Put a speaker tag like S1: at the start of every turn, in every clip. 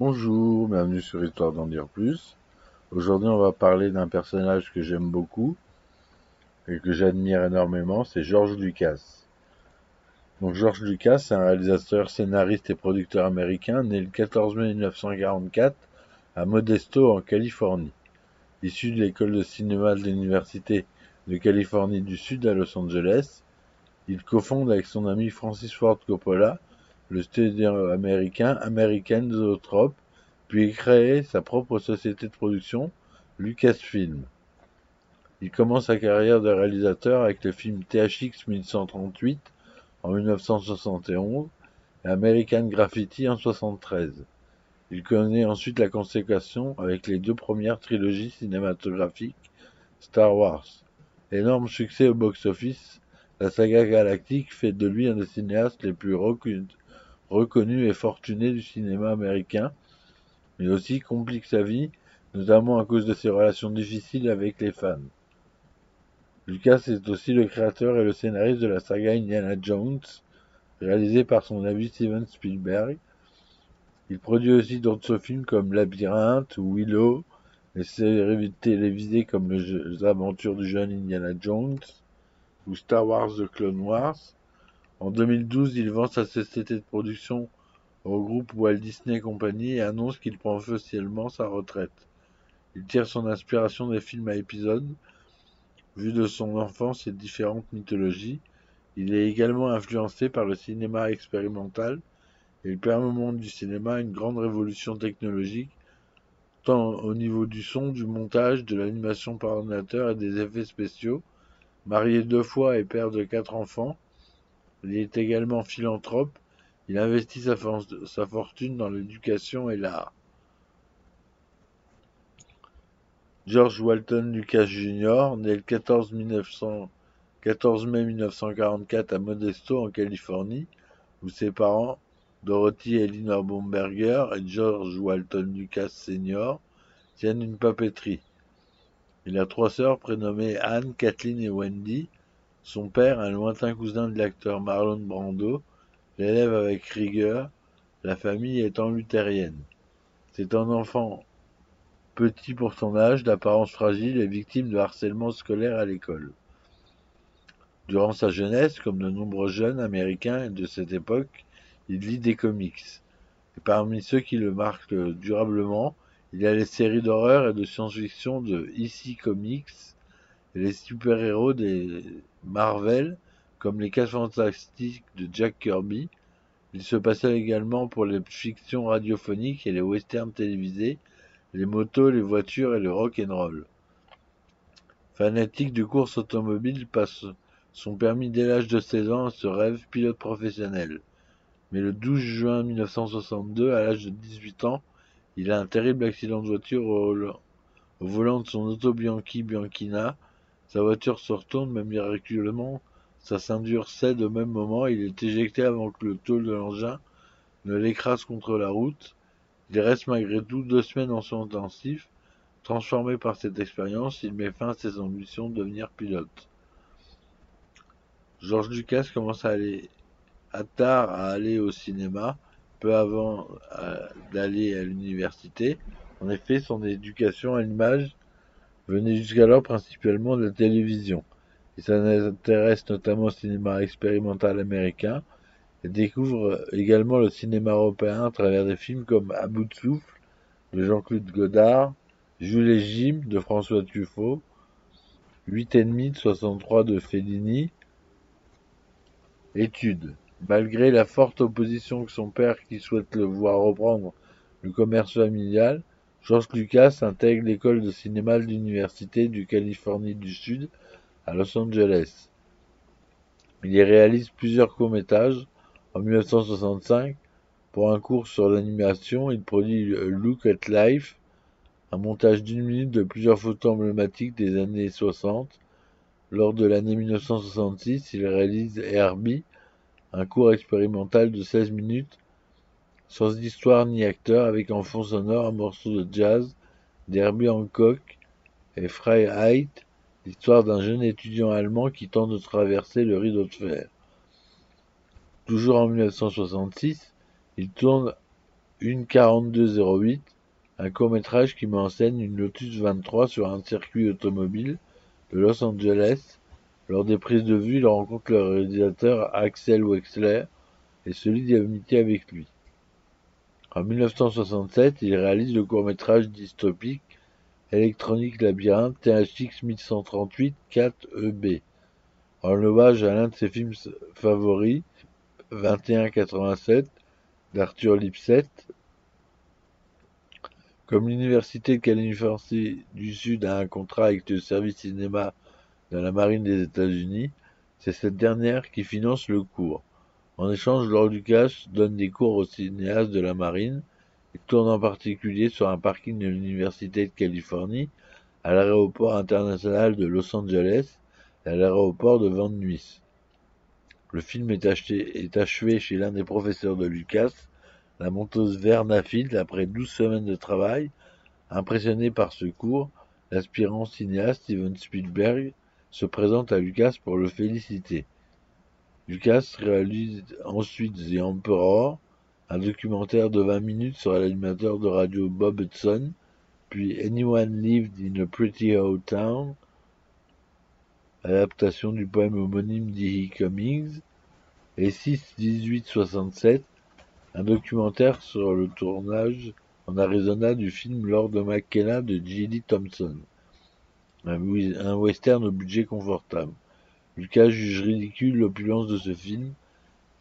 S1: Bonjour, bienvenue sur Histoire d'en dire plus. Aujourd'hui, on va parler d'un personnage que j'aime beaucoup et que j'admire énormément, c'est George Lucas. Donc George Lucas, c'est un réalisateur, scénariste et producteur américain né le 14 mai 1944 à Modesto en Californie. Issu de l'école de cinéma de l'Université de Californie du Sud à Los Angeles, il cofonde avec son ami Francis Ford Coppola le studio américain American Zoetrope, puis créé sa propre société de production, Lucasfilm. Il commence sa carrière de réalisateur avec le film THX 1138 en 1971 et American Graffiti en 1973. Il connaît ensuite la consécration avec les deux premières trilogies cinématographiques Star Wars. Énorme succès au box-office, la saga galactique fait de lui un des cinéastes les plus reconnus reconnu et fortuné du cinéma américain, mais aussi complique sa vie, notamment à cause de ses relations difficiles avec les fans. Lucas est aussi le créateur et le scénariste de la saga Indiana Jones, réalisée par son ami Steven Spielberg. Il produit aussi d'autres films comme Labyrinthe ou Willow, les séries télévisées comme Les Aventures du jeune Indiana Jones ou Star Wars The Clone Wars. En 2012, il vend sa société de production au groupe Walt Disney Company et annonce qu'il prend officiellement sa retraite. Il tire son inspiration des films à épisodes, vu de son enfance et différentes mythologies. Il est également influencé par le cinéma expérimental et permet au monde du cinéma une grande révolution technologique, tant au niveau du son, du montage, de l'animation par ordinateur et des effets spéciaux. Marié deux fois et père de quatre enfants, il est également philanthrope. Il investit sa, fortune dans l'éducation et l'art. George Walton Lucas Jr., né le 14, mai 1944 à Modesto, en Californie, où ses parents, Dorothy Elinor Bomberger et George Walton Lucas Sr., tiennent une papeterie. Il a trois sœurs prénommées Anne, Kathleen et Wendy, son père, un lointain cousin de l'acteur Marlon Brando, l'élève avec rigueur, la famille étant luthérienne. C'est un enfant petit pour son âge, d'apparence fragile et victime de harcèlement scolaire à l'école. Durant sa jeunesse, comme de nombreux jeunes américains de cette époque, il lit des comics. Et parmi ceux qui le marquent durablement, il y a les séries d'horreur et de science-fiction de EC Comics, les super-héros des Marvel, comme les 4 fantastiques de Jack Kirby. Il se passait également pour les fictions radiophoniques et les westerns télévisés, les motos, les voitures et le rock and roll. Fanatique de course automobile, passe son permis dès l'âge de 16 ans et se rêve pilote professionnel. Mais le 12 juin 1962, à l'âge de 18 ans, il a un terrible accident de voiture au volant de son auto Bianchi Bianchina sa voiture se retourne, mais miraculeusement, sa ceinture cède au même moment. Il est éjecté avant que le tôle de l'engin ne l'écrase contre la route. Il reste malgré tout deux semaines en soins intensifs. Transformé par cette expérience, il met fin à ses ambitions de devenir pilote. George Lucas commence à aller à tard à aller au cinéma, peu avant euh, d'aller à l'université. En effet, son éducation à l'image venait jusqu'alors principalement de la télévision. Il s'intéresse notamment au cinéma expérimental américain et découvre également le cinéma européen à travers des films comme À bout de souffle de Jean-Claude Godard, Jules et Jim de François Truffaut, 8 ennemis de 63 de Fellini, Études. Malgré la forte opposition que son père qui souhaite le voir reprendre le commerce familial, George Lucas intègre l'école de cinéma de l'Université du Californie du Sud à Los Angeles. Il y réalise plusieurs courts-métrages. En 1965, pour un cours sur l'animation, il produit Look at Life, un montage d'une minute de plusieurs photos emblématiques des années 60. Lors de l'année 1966, il réalise Herbie, un cours expérimental de 16 minutes sans histoire ni acteur, avec en fond sonore un morceau de jazz d'Herbie Hancock et Freiheit, l'histoire d'un jeune étudiant allemand qui tente de traverser le rideau de fer. Toujours en 1966, il tourne Une 4208, un court-métrage qui met en scène une Lotus 23 sur un circuit automobile de Los Angeles. Lors des prises de vue, il rencontre le réalisateur Axel Wexler et se lie d'amitié avec lui. En 1967, il réalise le court-métrage dystopique Électronique Labyrinthe THX 1138 4EB, en hommage à l'un de ses films favoris, 2187, d'Arthur Lipset. Comme l'Université de Californie du Sud a un contrat avec le service cinéma de la marine des États-Unis, c'est cette dernière qui finance le cours. En échange, Lord Lucas donne des cours aux cinéastes de la marine et tourne en particulier sur un parking de l'Université de Californie, à l'aéroport international de Los Angeles et à l'aéroport de Van Nuys. Le film est, achevé chez l'un des professeurs de Lucas, la monteuse Verna Field, après douze semaines de travail. Impressionné par ce cours, l'aspirant cinéaste Steven Spielberg se présente à Lucas pour le féliciter. Lucas réalise ensuite The Emperor, un documentaire de 20 minutes sur l'animateur de radio Bob Hudson, puis Anyone Lived in a Pretty Old Town, adaptation du poème homonyme d'E. Cummings, et 6-18-67, un documentaire sur le tournage en Arizona du film Lord McKenna de J.D. Thompson, un, western au budget confortable. Lucas juge ridicule l'opulence de ce film.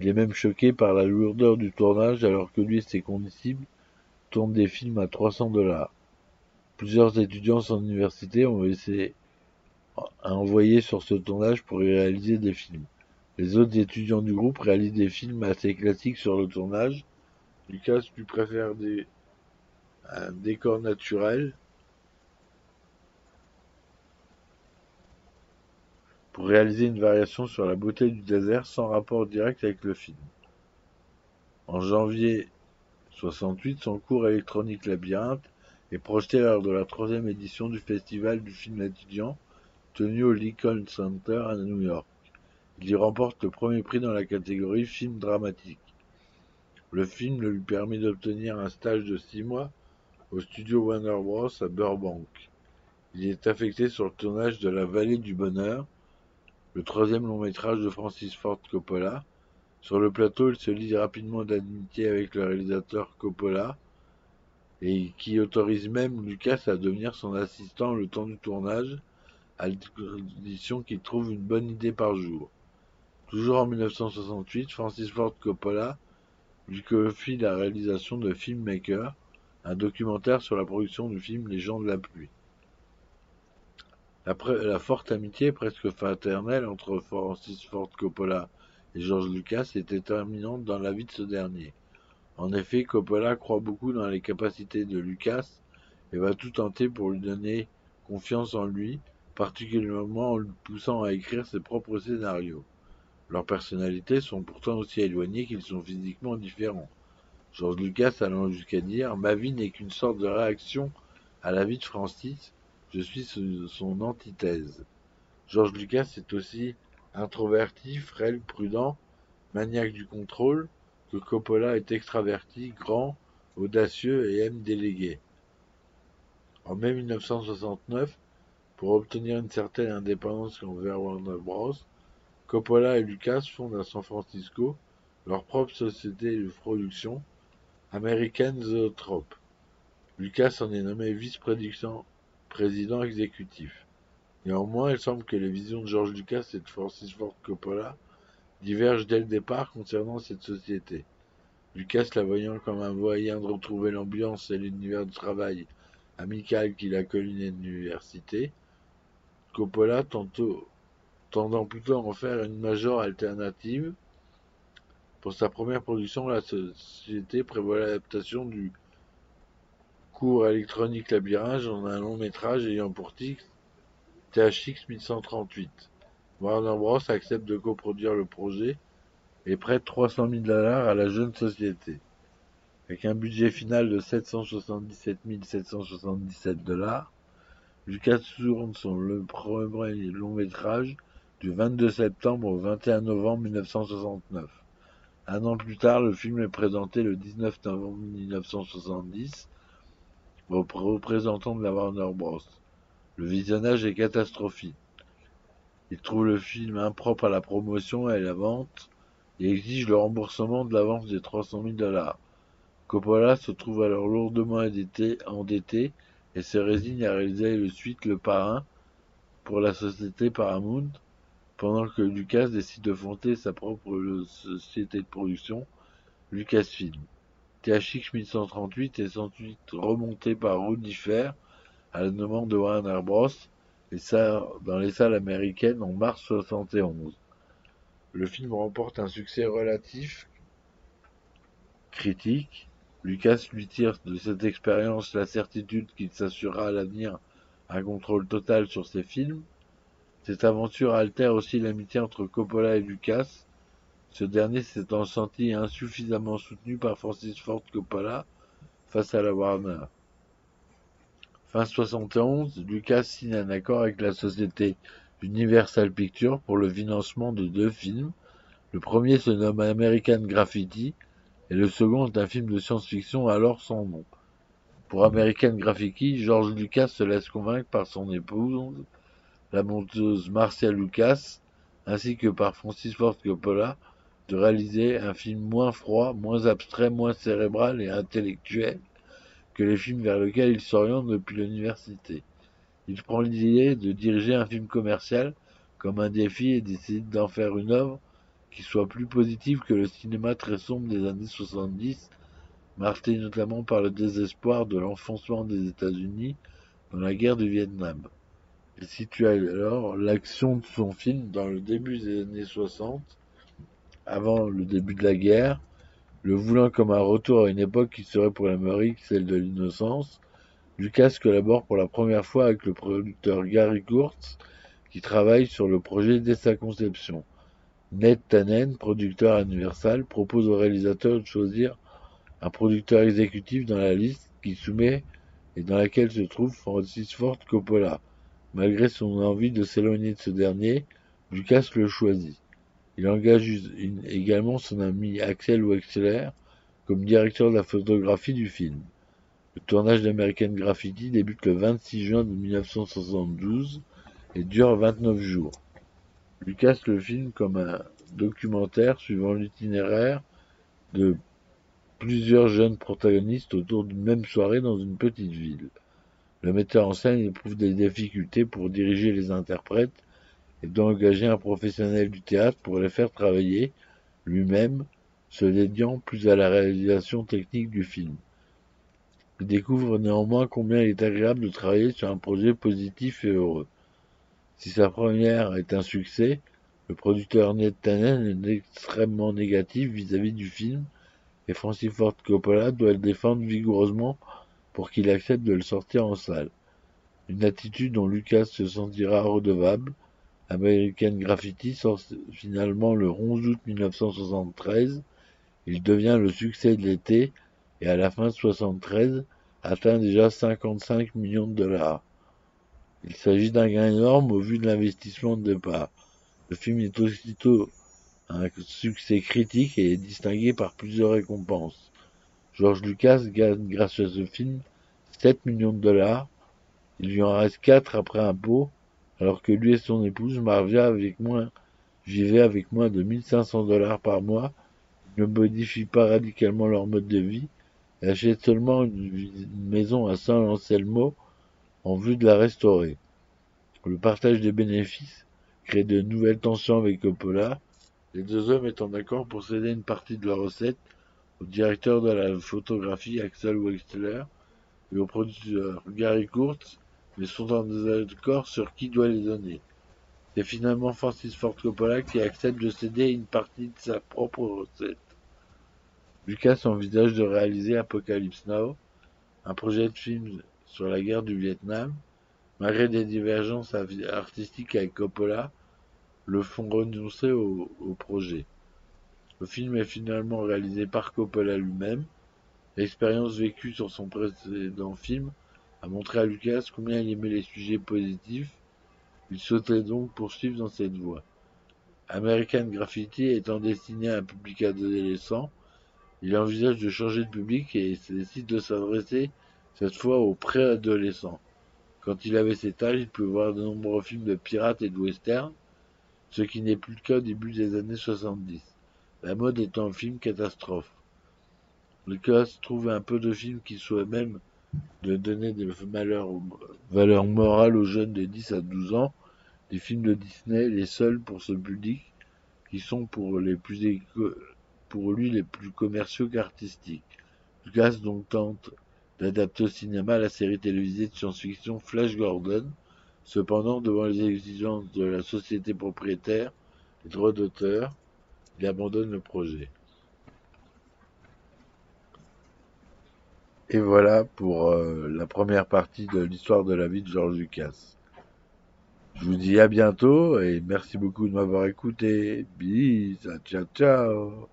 S1: Il est même choqué par la lourdeur du tournage alors que lui et ses condisciples tournent des films à 300 dollars. Plusieurs étudiants sans université ont essayé à envoyer sur ce tournage pour y réaliser des films. Les autres étudiants du groupe réalisent des films assez classiques sur le tournage. Lucas lui préfère un décor naturel pour réaliser une variation sur la beauté du désert sans rapport direct avec le film. En janvier 68, son cours électronique Labyrinthe est projeté lors de la troisième édition du festival du film étudiant tenu au Lincoln Center à New York. Il y remporte le premier prix dans la catégorie film dramatique. Le film lui permet d'obtenir un stage de six mois au studio Warner Bros. à Burbank. Il est affecté sur le tournage de La Vallée du Bonheur, le troisième long métrage de Francis Ford Coppola. Sur le plateau, il se lie rapidement d'amitié avec le réalisateur Coppola et qui autorise même Lucas à devenir son assistant le temps du tournage à condition qu'il trouve une bonne idée par jour. Toujours en 1968, Francis Ford Coppola lui confie la réalisation de Filmmaker, un documentaire sur la production du film Les gens de la pluie. La, forte amitié presque fraternelle entre Francis Ford Coppola et George Lucas est déterminante dans la vie de ce dernier. En effet, Coppola croit beaucoup dans les capacités de Lucas et va tout tenter pour lui donner confiance en lui, particulièrement en le poussant à écrire ses propres scénarios. Leurs personnalités sont pourtant aussi éloignées qu'ils sont physiquement différents. George Lucas allant jusqu'à dire Ma vie n'est qu'une sorte de réaction à la vie de Francis, je suis son antithèse. George Lucas est aussi introverti, frêle, prudent, maniaque du contrôle, que Coppola est extraverti, grand, audacieux et aime déléguer. En mai 1969, pour obtenir une certaine indépendance envers Warner Bros., Coppola et Lucas fondent à San Francisco leur propre société de production, American Zoetrope. Lucas en est nommé vice-président exécutif. Néanmoins, il semble que les visions de George Lucas et de Francis Ford Coppola divergent dès le départ concernant cette société. Lucas la voyant comme un moyen de retrouver l'ambiance et l'univers de travail amical qu'il a connu à l'université, Coppola tendant plutôt à en faire une major alternative. Pour sa première production, la société prévoit l'adaptation du cours électronique Labyrinthe en un long métrage ayant pour titre THX 1138. Warner Bros. accepte de coproduire le projet et prête 300 000 dollars à la jeune société. Avec un budget final de 777 777 dollars, Lucas tourne son le premier long métrage du 22 septembre au 21 novembre 1969. Un an plus tard, le film est présenté le 19 novembre 1970 aux représentants de la Warner Bros. Le visionnage est catastrophique. Ils trouvent le film impropre à la promotion et à la vente et exigent le remboursement de l'avance des 300 000 dollars. Coppola se trouve alors lourdement endetté et se résigne à réaliser le suite Le Parrain pour la société Paramount, pendant que Lucas décide de fonder sa propre société de production, Lucasfilm. THX 1138 est ensuite remonté par Rudy Fair à la demande de Warner Bros. et dans les salles américaines en mars 71. Le film remporte un succès relatif critique Lucas lui tire de cette expérience la certitude qu'il s'assurera à l'avenir un contrôle total sur ses films. Cette aventure altère aussi l'amitié entre Coppola et Lucas, ce dernier s'étant senti insuffisamment soutenu par Francis Ford Coppola face à la Warner. Fin 71, Lucas signe un accord avec la société Universal Pictures pour le financement de deux films. Le premier se nomme American Graffiti et le second est un film de science-fiction alors sans nom. Pour American Graffiti, George Lucas se laisse convaincre par son épouse, la monteuse Marcia Lucas, ainsi que par Francis Ford Coppola, de réaliser un film moins froid, moins abstrait, moins cérébral et intellectuel que les films vers lesquels il s'oriente depuis l'université. Il prend l'idée de diriger un film commercial comme un défi et décide d'en faire une œuvre qui soit plus positif que le cinéma très sombre des années 70, marqué notamment par le désespoir de l'enfoncement des États-Unis dans la guerre du Vietnam. Il situe alors l'action de son film dans le début des années 60, avant le début de la guerre, le voulant comme un retour à une époque qui serait pour l'Amérique celle de l'innocence, Lucas collabore pour la première fois avec le producteur Gary Kurtz, qui travaille sur le projet dès sa conception. Ned Tannen, producteur à Universal, propose au réalisateur de choisir un producteur exécutif dans la liste qui soumet et dans laquelle se trouve Francis Ford Coppola. Malgré son envie de s'éloigner de ce dernier, Lucas le choisit. Il engage également son ami Axel Wexler comme directeur de la photographie du film. Le tournage d'American Graffiti débute le 26 juin de 1972 et dure 29 jours. Lucas le filme comme un documentaire suivant l'itinéraire de plusieurs jeunes protagonistes autour d'une même soirée dans une petite ville. Le metteur en scène éprouve des difficultés pour diriger les interprètes et doit engager un professionnel du théâtre pour les faire travailler, lui-même se dédiant plus à la réalisation technique du film. Il découvre néanmoins combien il est agréable de travailler sur un projet positif et heureux. Si sa première est un succès, le producteur Ned Tannen est extrêmement négatif vis-à-vis du film et Francis Ford Coppola doit le défendre vigoureusement pour qu'il accepte de le sortir en salle. Une attitude dont Lucas se sentira redevable. American Graffiti sort finalement le 11 août 1973. Il devient le succès de l'été et à la fin de 1973 atteint déjà 55 millions de dollars. Il s'agit d'un gain énorme au vu de l'investissement de départ. Le film est aussitôt un succès critique et est distingué par plusieurs récompenses. George Lucas gagne grâce à ce film 7 millions de dollars. Il lui en reste 4 après impôt, alors que lui et son épouse Marvia avec moins, vivaient avec moins de 1500 dollars par mois. Ne modifient pas radicalement leur mode de vie et achètent seulement une, maison à Saint-Anselmo en vue de la restaurer. Le partage des bénéfices crée de nouvelles tensions avec Coppola, les deux hommes étant d'accord pour céder une partie de leurs recettes au directeur de la photographie Axel Wexler et au producteur Gary Kurtz, mais sont en désaccord sur qui doit les donner. C'est finalement Francis Ford Coppola qui accepte de céder une partie de sa propre recette. Lucas envisage de réaliser Apocalypse Now, un projet de film sur la guerre du Vietnam, malgré des divergences artistiques avec Coppola, le font renoncer au, projet. Le film est finalement réalisé par Coppola lui-même. L'expérience vécue sur son précédent film a montré à Lucas combien il aimait les sujets positifs. Il souhaitait donc poursuivre dans cette voie. American Graffiti étant destiné à un public adolescent, il envisage de changer de public et décide de s'adresser cette fois aux préadolescents. Quand il avait cet âge, il pouvait voir de nombreux films de pirates et de westerns, ce qui n'est plus le cas au début des années 70. La mode étant un film catastrophe. Le classe trouve un peu de films qui soient même de donner des valeurs, morales aux jeunes de 10 à 12 ans, des films de Disney, les seuls pour ce public, qui sont les pour lui les plus commerciaux qu'artistiques. Lucas donc tente d'adapter au cinéma la série télévisée de science-fiction Flash Gordon. Cependant, devant les exigences de la société propriétaire, les droits d'auteur, il abandonne le projet. Et voilà pour euh, la première partie de l'histoire de la vie de George Lucas. Je vous dis à bientôt et merci beaucoup de m'avoir écouté. Bis, ciao ciao.